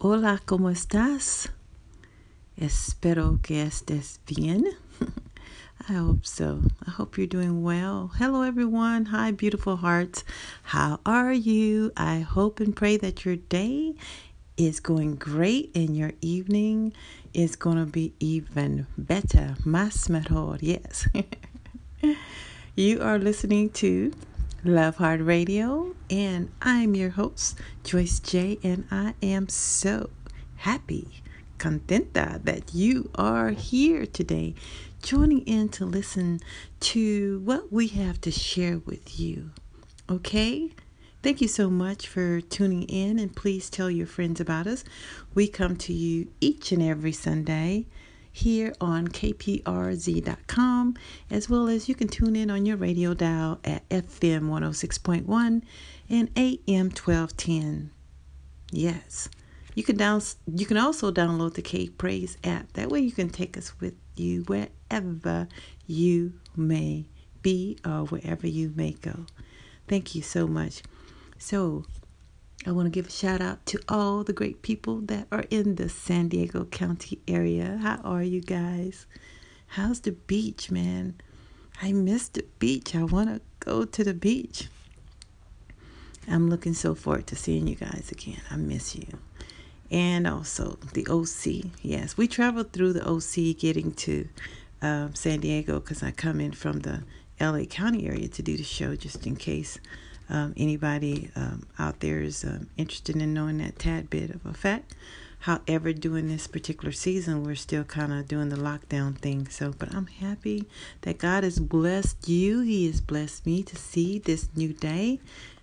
Hola, ¿cómo estás? Espero que estés bien. I hope so. I hope you're doing well. Hello, everyone. Hi, beautiful hearts. How are you? I hope and pray that your day is going great and your evening is going to be even better. Más mejor. Yes. you are listening to Love Heart Radio, and I'm your host, Joyce J, and I am so happy, contenta that you are here today, joining in to listen to what we have to share with you. Okay? Thank you so much for tuning in, and please tell your friends about us. We come to you each and every Sunday here on kprz.com, as well as you can tune in on your radio dial at FM 106.1 and AM 1210. Yes. You can down you can also download the K Praise app. That way you can take us with you wherever you may be or wherever you may go. Thank you so much. So, I want to give a shout out to all the great people that are in the San Diego County area. How are you guys? How's the beach, man? I miss the beach. I want to go to the beach. I'm looking so forward to seeing you guys again. I miss you. And also the OC. Yes, we traveled through the OC getting to um, San Diego because I come in from the LA County area to do the show just in case um, anybody um, out there is um, interested in knowing that tad bit of a fact. However, during this particular season, we're still kind of doing the lockdown thing. So, but I'm happy that God has blessed you. He has blessed me to see this new day,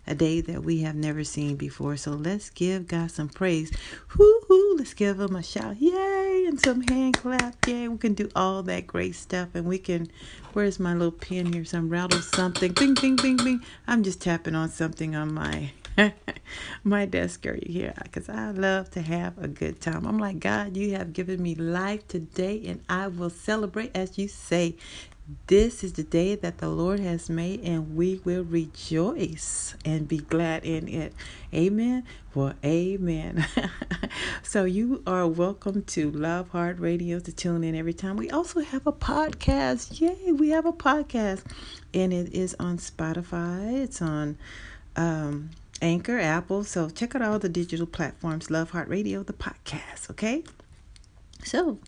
a day that we have never seen before. So let's give God some praise. Whoo hoo! Let's give Him a shout, yay, and some hand clap, yay. We can do all that great stuff, and we can. Where's my little pen here? Some rattle something. Bing, bing, bing, bing. I'm just tapping on something on my my desk area here because I love to have a good time. I'm like, God, you have given me life today, and I will celebrate as you say. This is the day that the Lord has made, and we will rejoice and be glad in it. Amen. Well, amen. so, you are welcome to Love Heart Radio to tune in every time. We also have a podcast. Yay, we have a podcast, and it is on Spotify, it's on um, Anchor, Apple. So, check out all the digital platforms, Love Heart Radio, the podcast. Okay. So,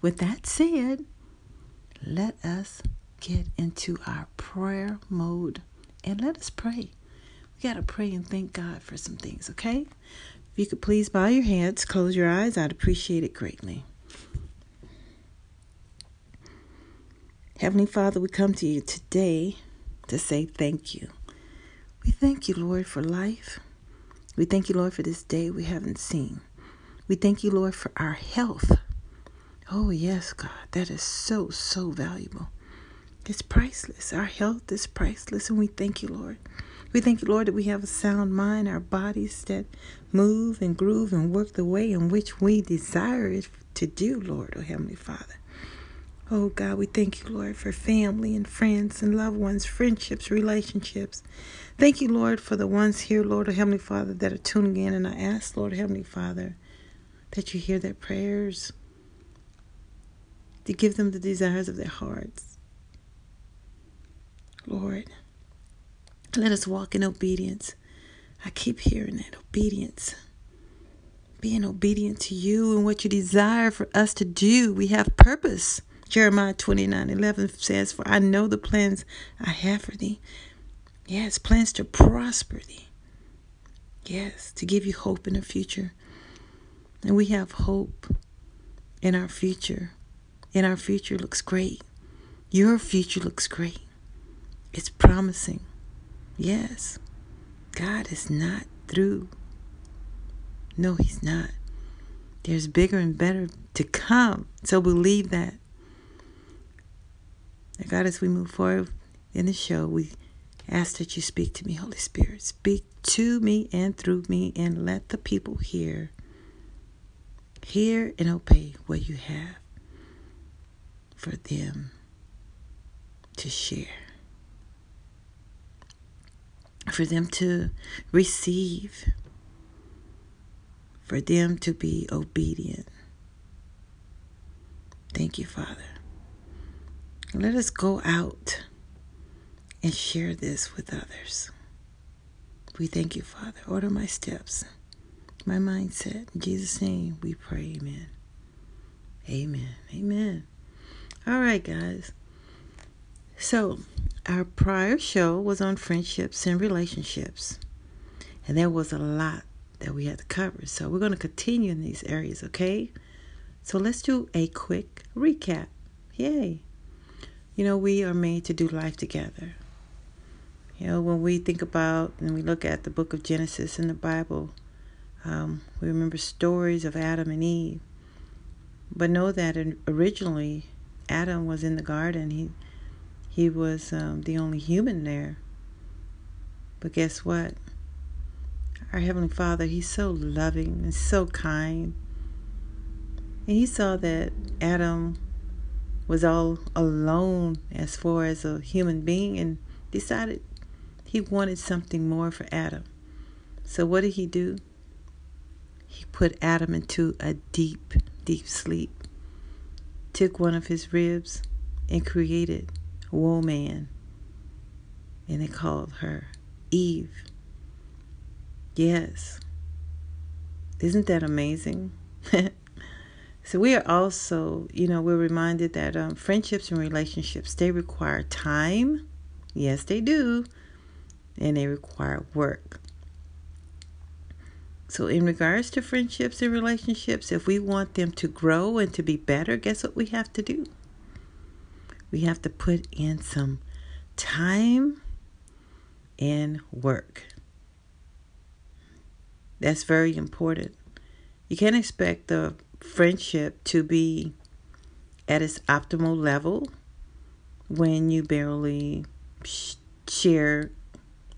with that said, let us get into our prayer mode and let us pray. We got to pray and thank God for some things, okay? If you could please bow your heads, close your eyes, I'd appreciate it greatly. Heavenly Father, we come to you today to say thank you. We thank you, Lord, for life. We thank you, Lord, for this day we haven't seen. We thank you, Lord, for our health. Oh, yes, God, that is so, so valuable. It's priceless. Our health is priceless, and we thank you, Lord. We thank you, Lord, that we have a sound mind, our bodies that move and groove and work the way in which we desire it to do, Lord, oh Heavenly Father. Oh God, we thank you, Lord, for family and friends and loved ones, friendships, relationships. Thank you, Lord, for the ones here, Lord, oh Heavenly Father, that are tuning in. And I ask, Lord, Heavenly Father, that you hear their prayers, to give them the desires of their hearts. Lord, let us walk in obedience. I keep hearing that obedience. Being obedient to you and what you desire for us to do. We have purpose. Jeremiah 29 11 says, For I know the plans I have for thee. Yes, plans to prosper thee. Yes, to give you hope in the future. And we have hope in our future. And our future looks great. Your future looks great. It's promising. Yes, God is not through. No, He's not. There's bigger and better to come. So believe that. And God, as we move forward in the show, we ask that you speak to me, Holy Spirit. Speak to me and through me, and let the people hear. Hear and obey what you have for them to share, for them to receive, for them to be obedient. Thank you, Father. Let us go out and share this with others. We thank you, Father. Order my steps, my mindset. In Jesus' name we pray. Amen. Amen. Amen. All right, guys. So, our prior show was on friendships and relationships. And there was a lot that we had to cover. So, we're going to continue in these areas, okay? So, let's do a quick recap. Yay. You know, we are made to do life together. You know, when we think about and we look at the book of Genesis in the Bible, um, we remember stories of Adam and Eve. But know that originally Adam was in the garden. He he was um, the only human there. But guess what? Our Heavenly Father, He's so loving and so kind. And He saw that Adam was all alone as far as a human being and decided he wanted something more for Adam. So what did he do? He put Adam into a deep, deep sleep, took one of his ribs, and created woman. And they called her Eve. Yes. Isn't that amazing? So we are also, you know, we're reminded that um, friendships and relationships they require time. Yes, they do, and they require work. So, in regards to friendships and relationships, if we want them to grow and to be better, guess what we have to do? We have to put in some time and work. That's very important. You can't expect the friendship to be at its optimal level when you barely share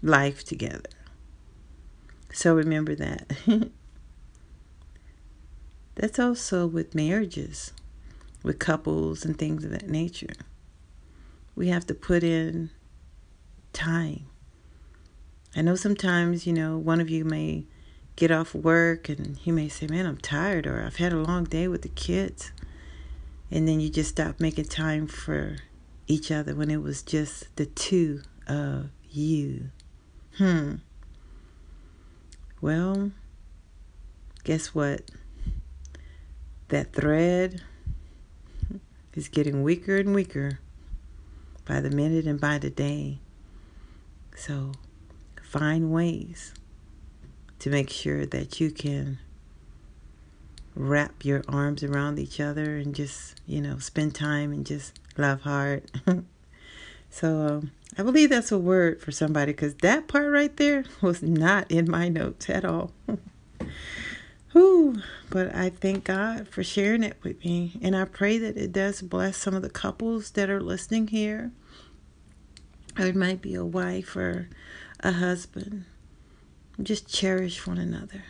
life together. So remember that. That's also with marriages, with couples and things of that nature. We have to put in time. I know sometimes, you know, one of you may get off work and he may say, Man, I'm tired, or I've had a long day with the kids. And then you just stop making time for each other when it was just the two of you. Hmm. Well, guess what? That thread is getting weaker and weaker by the minute and by the day. So find ways to make sure that you can wrap your arms around each other and just, you know, spend time and just love hard. so um, I believe that's a word for somebody because that part right there was not in my notes at all. Whew, but I thank God for sharing it with me. And I pray that it does bless some of the couples that are listening here. Or it might be a wife or a husband just cherish one another.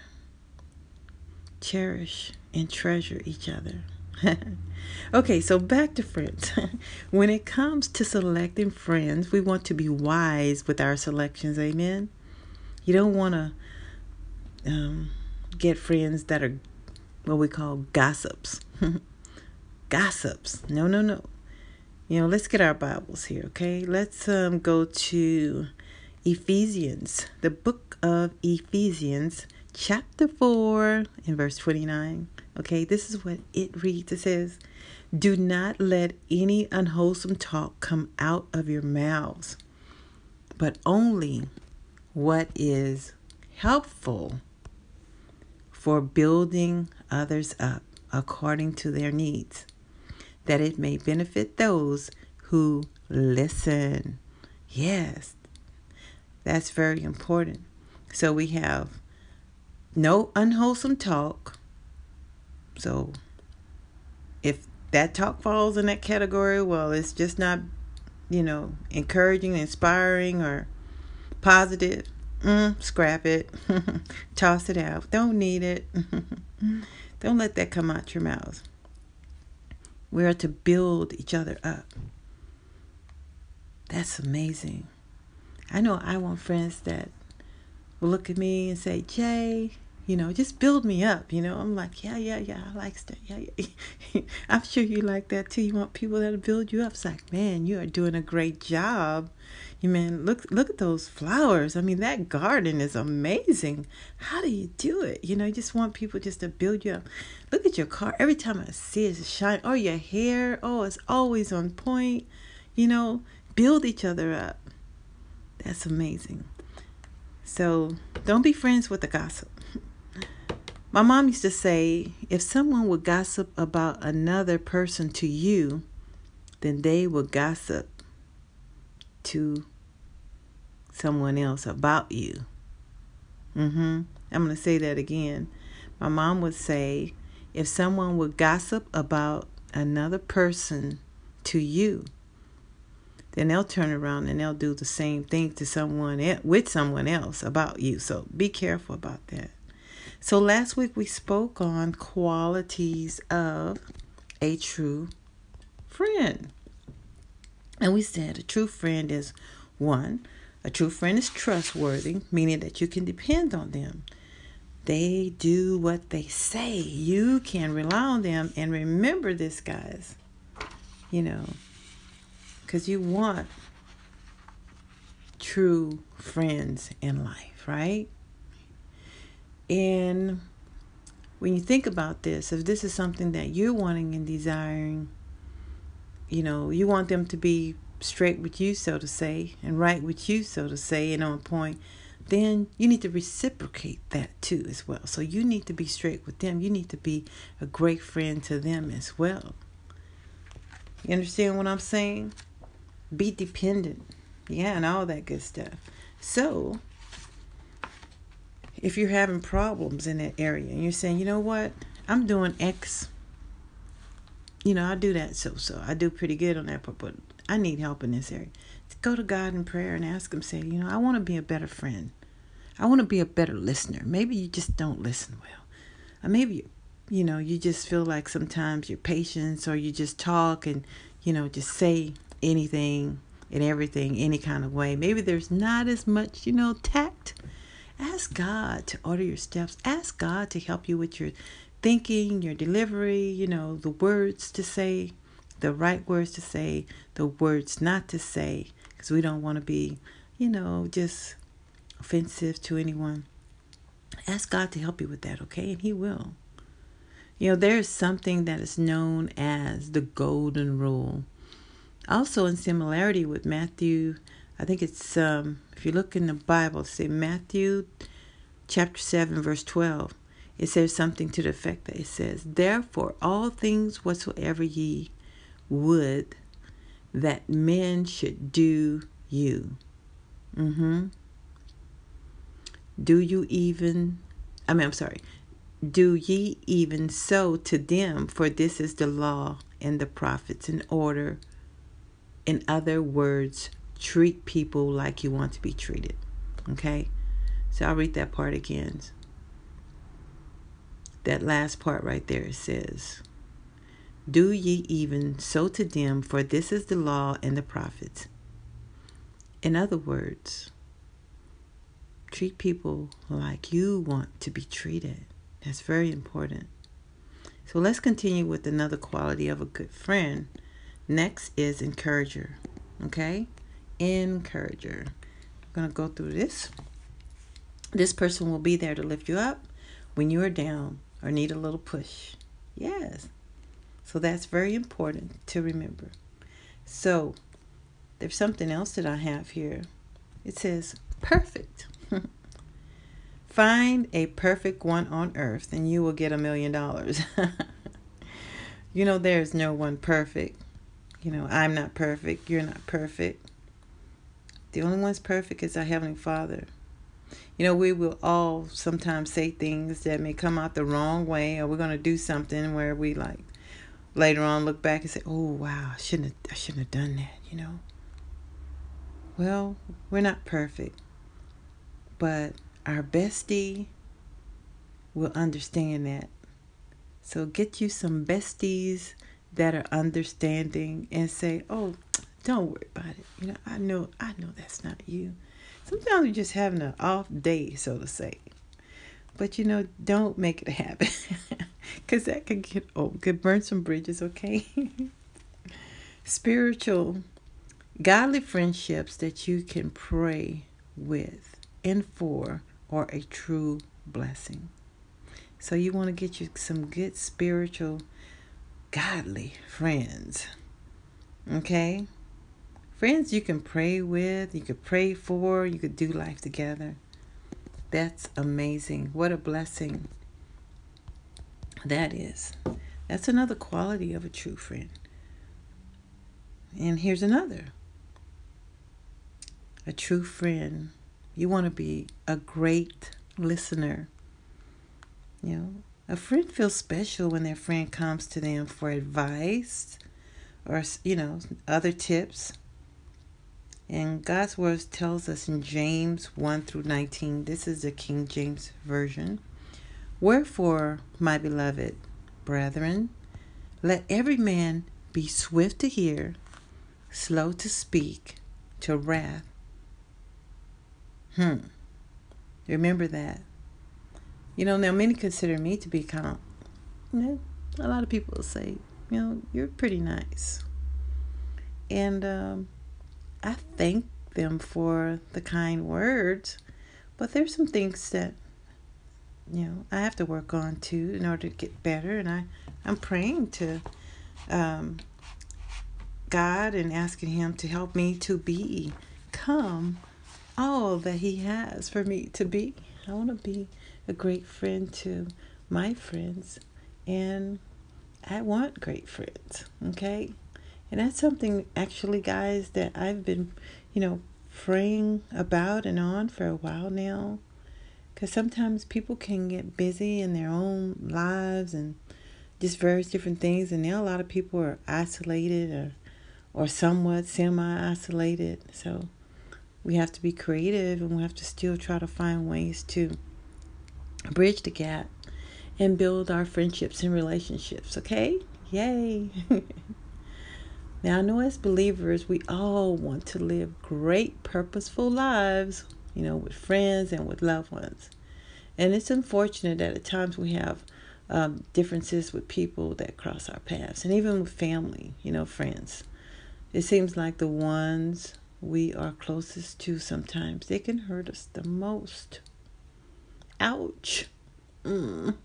Cherish and treasure each other. okay, so back to friends. when it comes to selecting friends, we want to be wise with our selections. Amen. You don't want to um, get friends that are what we call gossips. gossips. No, no, no. You know, let's get our Bibles here, okay? Let's um, go to Ephesians, the book of Ephesians, chapter 4, in verse 29. Okay, this is what it reads. It says, Do not let any unwholesome talk come out of your mouths, but only what is helpful for building others up according to their needs, that it may benefit those who listen. Yes, that's very important. So we have no unwholesome talk. So if that talk falls in that category, well, it's just not, you know, encouraging, inspiring, or positive. Mm, scrap it. Toss it out. Don't need it. Don't let that come out your mouth. We are to build each other up. That's amazing. I know I want friends that will look at me and say, Jay, you know, just build me up. You know, I'm like, yeah, yeah, yeah, I like that. Yeah, yeah. I'm sure you like that too. You want people that'll build you up. It's like, man, you are doing a great job. You man, look look at those flowers. I mean, that garden is amazing. How do you do it? You know, you just want people just to build you up. Look at your car. Every time I see it, it's shine. Oh, your hair. Oh, it's always on point. You know, build each other up. That's amazing. So don't be friends with the gossip. My mom used to say if someone would gossip about another person to you, then they will gossip to someone else about you. Mhm. I'm going to say that again. My mom would say if someone would gossip about another person to you, then they'll turn around and they'll do the same thing to someone with someone else about you. So be careful about that. So last week we spoke on qualities of a true friend. And we said a true friend is one, a true friend is trustworthy, meaning that you can depend on them. They do what they say. You can rely on them. And remember this, guys, you know, because you want true friends in life, right? And when you think about this, if this is something that you're wanting and desiring, you know, you want them to be straight with you, so to say, and right with you, so to say, and on point, then you need to reciprocate that too as well. So you need to be straight with them. You need to be a great friend to them as well. You understand what I'm saying? Be dependent. Yeah, and all that good stuff. So, if you're having problems in that area and you're saying, you know what, I'm doing X, you know, I do that so so. I do pretty good on that part, but I need help in this area. Go to God in prayer and ask Him, say, you know, I want to be a better friend. I want to be a better listener. Maybe you just don't listen well. Or maybe, you know, you just feel like sometimes your patience or you just talk and, you know, just say anything and everything any kind of way. Maybe there's not as much, you know, tact Ask God to order your steps. Ask God to help you with your thinking, your delivery, you know, the words to say, the right words to say, the words not to say, because we don't want to be, you know, just offensive to anyone. Ask God to help you with that, okay? And He will. You know, there's something that is known as the golden rule. Also, in similarity with Matthew I think it's um, if you look in the Bible, say Matthew chapter 7, verse 12, it says something to the effect that it says, Therefore, all things whatsoever ye would that men should do you. Mm-hmm. Do you even, I mean, I'm sorry, do ye even so to them, for this is the law and the prophets in order. In other words, treat people like you want to be treated. Okay? So I'll read that part again. That last part right there says, Do ye even so to them, for this is the law and the prophets. In other words, treat people like you want to be treated. That's very important. So let's continue with another quality of a good friend. Next is encourager. Okay? Encourager. I'm going to go through this. This person will be there to lift you up when you are down or need a little push. Yes. So that's very important to remember. So there's something else that I have here. It says perfect. Find a perfect one on earth and you will get a million dollars. You know, there's no one perfect. You know, I'm not perfect. You're not perfect. The only one's perfect is our Heavenly Father. You know, we will all sometimes say things that may come out the wrong way, or we're going to do something where we like later on look back and say, "Oh wow, I shouldn't have, I shouldn't have done that." You know. Well, we're not perfect, but our bestie will understand that. So get you some besties that are understanding and say, "Oh, don't worry about it. You know, I know I know that's not you. Sometimes you're just having an off day, so to say. but you know, don't make it a habit because that could get old, could burn some bridges, okay? Spiritual, godly friendships that you can pray with and for are a true blessing. So you want to get you some good spiritual, godly friends. Okay? Friends you can pray with, you could pray for, you could do life together. That's amazing. What a blessing that is. That's another quality of a true friend. And here's another a true friend. You want to be a great listener. You know, a friend feels special when their friend comes to them for advice or, you know, other tips. And God's word tells us in James 1 through 19, this is the King James Version. Wherefore, my beloved brethren, let every man be swift to hear, slow to speak, to wrath. Hmm. Remember that. You know, now many consider me to be kind of, a lot of people say, you know, you're pretty nice. And um, I thank them for the kind words, but there's some things that you know I have to work on too in order to get better, and I I'm praying to um, God and asking Him to help me to become all that He has for me to be. I want to be a great friend to my friends, and I want great friends. Okay. And that's something actually, guys, that I've been, you know, praying about and on for a while now. Because sometimes people can get busy in their own lives and just various different things. And now a lot of people are isolated or, or somewhat semi isolated. So we have to be creative and we have to still try to find ways to bridge the gap and build our friendships and relationships. Okay? Yay! Now, I know as believers, we all want to live great, purposeful lives, you know, with friends and with loved ones. And it's unfortunate that at times we have um, differences with people that cross our paths, and even with family, you know, friends. It seems like the ones we are closest to sometimes they can hurt us the most. Ouch. Mm.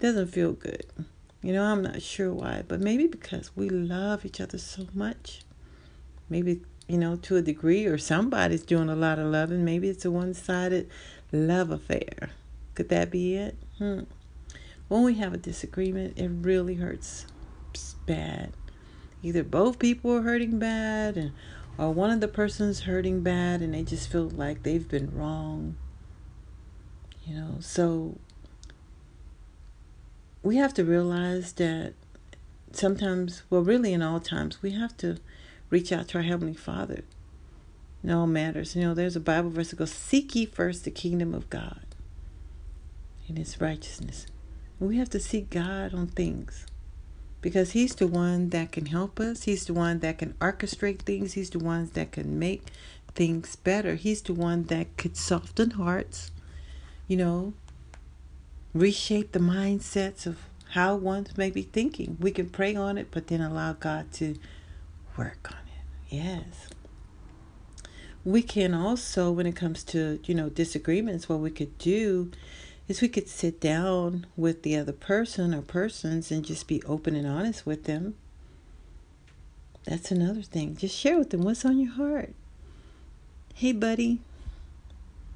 Doesn't feel good. You know, I'm not sure why, but maybe because we love each other so much. Maybe, you know, to a degree, or somebody's doing a lot of loving. Maybe it's a one sided love affair. Could that be it? Hmm. When we have a disagreement, it really hurts bad. Either both people are hurting bad, and, or one of the person's hurting bad, and they just feel like they've been wrong. You know, so we have to realize that sometimes, well, really in all times, we have to reach out to our Heavenly Father in all matters. You know, there's a Bible verse that goes, Seek ye first the kingdom of God and His righteousness. And we have to seek God on things because He's the one that can help us, He's the one that can orchestrate things, He's the one that can make things better, He's the one that could soften hearts, you know, reshape the mindsets of how one may be thinking. We can pray on it, but then allow God to work on it. Yes. We can also, when it comes to, you know, disagreements, what we could do is we could sit down with the other person or persons and just be open and honest with them. That's another thing. Just share with them what's on your heart. Hey, buddy,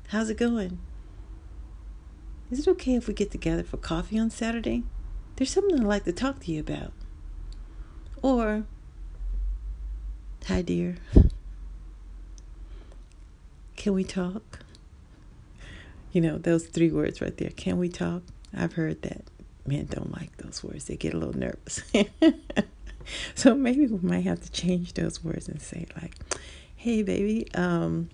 how's it going? Is it okay if we get together for coffee on Saturday? There's something I'd like to talk to you about. Or, hi, dear. Can we talk? You know, those three words right there. Can we talk? I've heard that. Men don't like those words, they get a little nervous. so maybe we might have to change those words and say, like, hey, baby, um,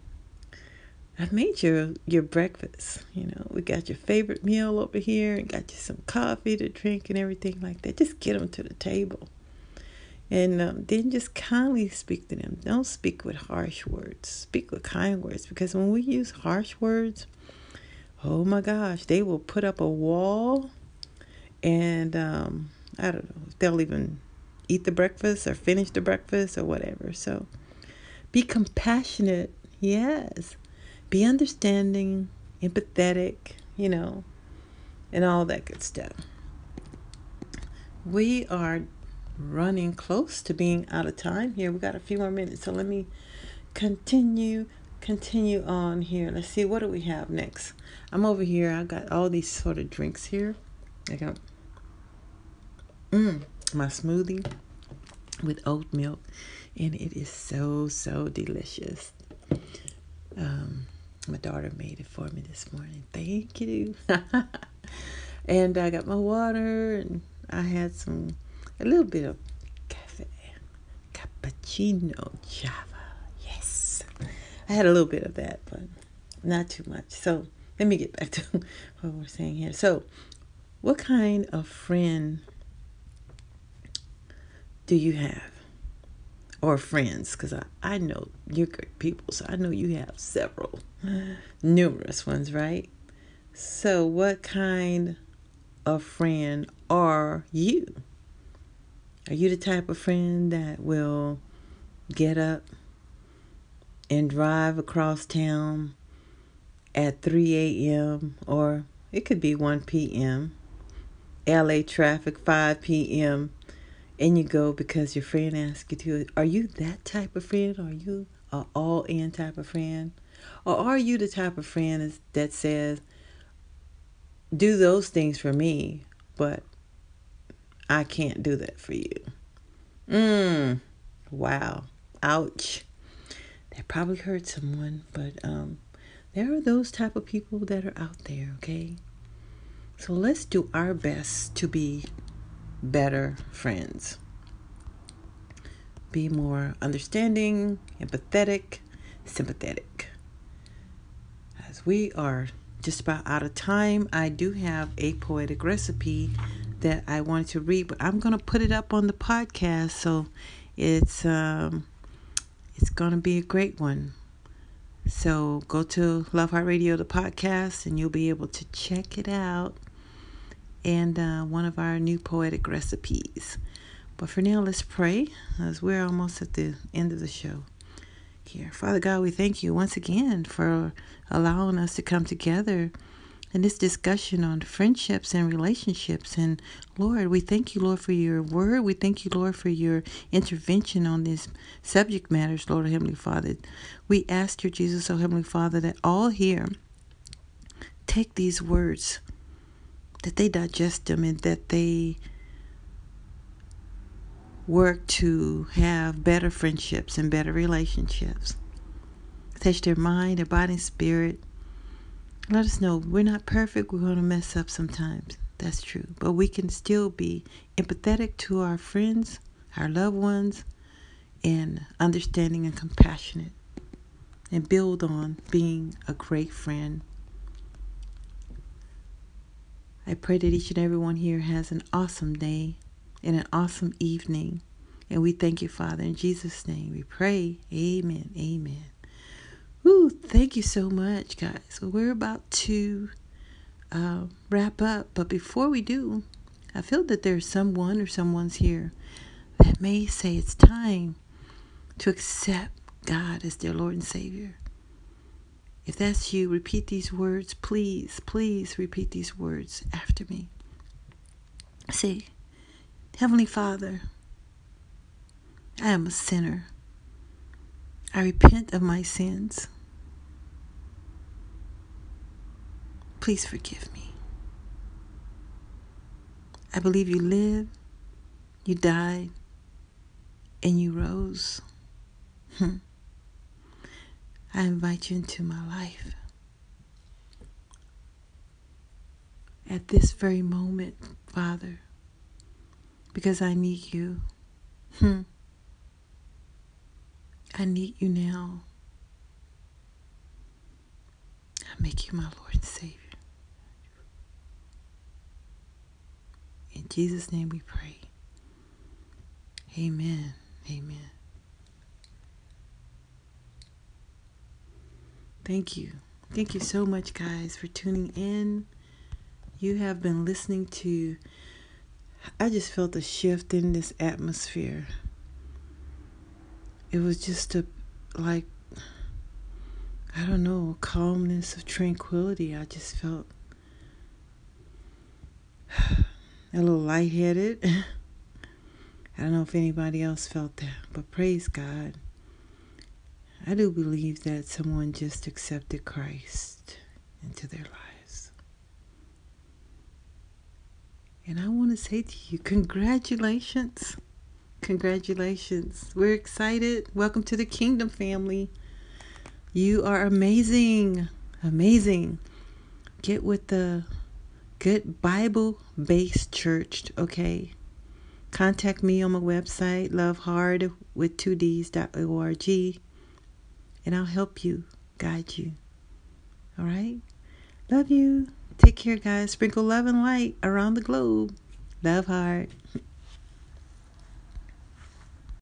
I've made your your breakfast. You know, we got your favorite meal over here and got you some coffee to drink and everything like that. Just get them to the table, and um, then just kindly speak to them. Don't speak with harsh words. Speak with kind words because when we use harsh words, oh my gosh, they will put up a wall and um, I don't know, if they'll even eat the breakfast or finish the breakfast or whatever. So be compassionate, yes. Be understanding, empathetic, you know, and all that good stuff. We are running close to being out of time here. We got a few more minutes, so let me continue continue on here. Let's see what do we have next. I'm over here. I got all these sort of drinks here. I got mm, my smoothie with oat milk, and it is so so delicious. Um, my daughter made it for me this morning. Thank you. and I got my water, and I had some a little bit of cafe, cappuccino java. Yes, I had a little bit of that, but not too much. So let me get back to what we're saying here. So, what kind of friend do you have? Or friends, because I, I know you're great people, so I know you have several, numerous ones, right? So, what kind of friend are you? Are you the type of friend that will get up and drive across town at 3 a.m. or it could be 1 p.m. LA traffic 5 p.m. and you go because your friend asked you to. Are you that type of friend? Are you a all in type of friend? Or are you the type of friend that says, do those things for me, but I can't do that for you? Mmm. Wow. Ouch. That probably hurt someone, but um there are those type of people that are out there, okay? So let's do our best to be better friends. Be more understanding, empathetic, sympathetic. As we are just about out of time, I do have a poetic recipe that I wanted to read, but I'm going to put it up on the podcast, so it's um, it's going to be a great one. So go to Love Heart Radio, the podcast, and you'll be able to check it out. And uh, one of our new poetic recipes. But for now, let's pray as we're almost at the end of the show here. Father God, we thank you once again for allowing us to come together in this discussion on friendships and relationships. And Lord, we thank you, Lord, for your word. We thank you, Lord, for your intervention on these subject matters, Lord, Heavenly Father. We ask you, Jesus, oh Heavenly Father, that all here take these words, that they digest them, and that they work to have better friendships and better relationships. Touch their mind, their body, spirit let us know we're not perfect. We're going to mess up sometimes. That's true. But we can still be empathetic to our friends, our loved ones, and understanding and compassionate, and build on being a great friend. I pray that each and every one here has an awesome day and an awesome evening. And we thank you, Father. In Jesus' name we pray. Amen. Amen. Woo, thank you so much, guys. So we're about to uh, wrap up, but before we do, I feel that there's someone or someone's here that may say it's time to accept God as their Lord and Savior. If that's you, repeat these words. Please, please repeat these words after me. Say, Heavenly Father, I am a sinner. I repent of my sins. Please forgive me. I believe you lived, you died, and you rose. Hmm. I invite you into my life. At this very moment, Father, because I need you. Hmm. I need you now. I make you my Lord and Savior. In Jesus' name we pray. Amen. Amen. Thank you Thank you so much, guys, for tuning in. You have been listening to, I just felt a shift in this atmosphere. It was just a, like, I don't know, calmness of tranquility. I just felt a little lightheaded. I don't know if anybody else felt that, but praise God. I do believe that someone just accepted Christ into their lives. And I want to say to you, congratulations. Congratulations. We're excited. Welcome to the kingdom family. You are amazing. Amazing. Get with the good Bible based church, okay? Contact me on my website, lovehard with 2ds.org, and I'll help you, guide you. All right? Love you. Take care, guys. Sprinkle love and light around the globe. Love hard.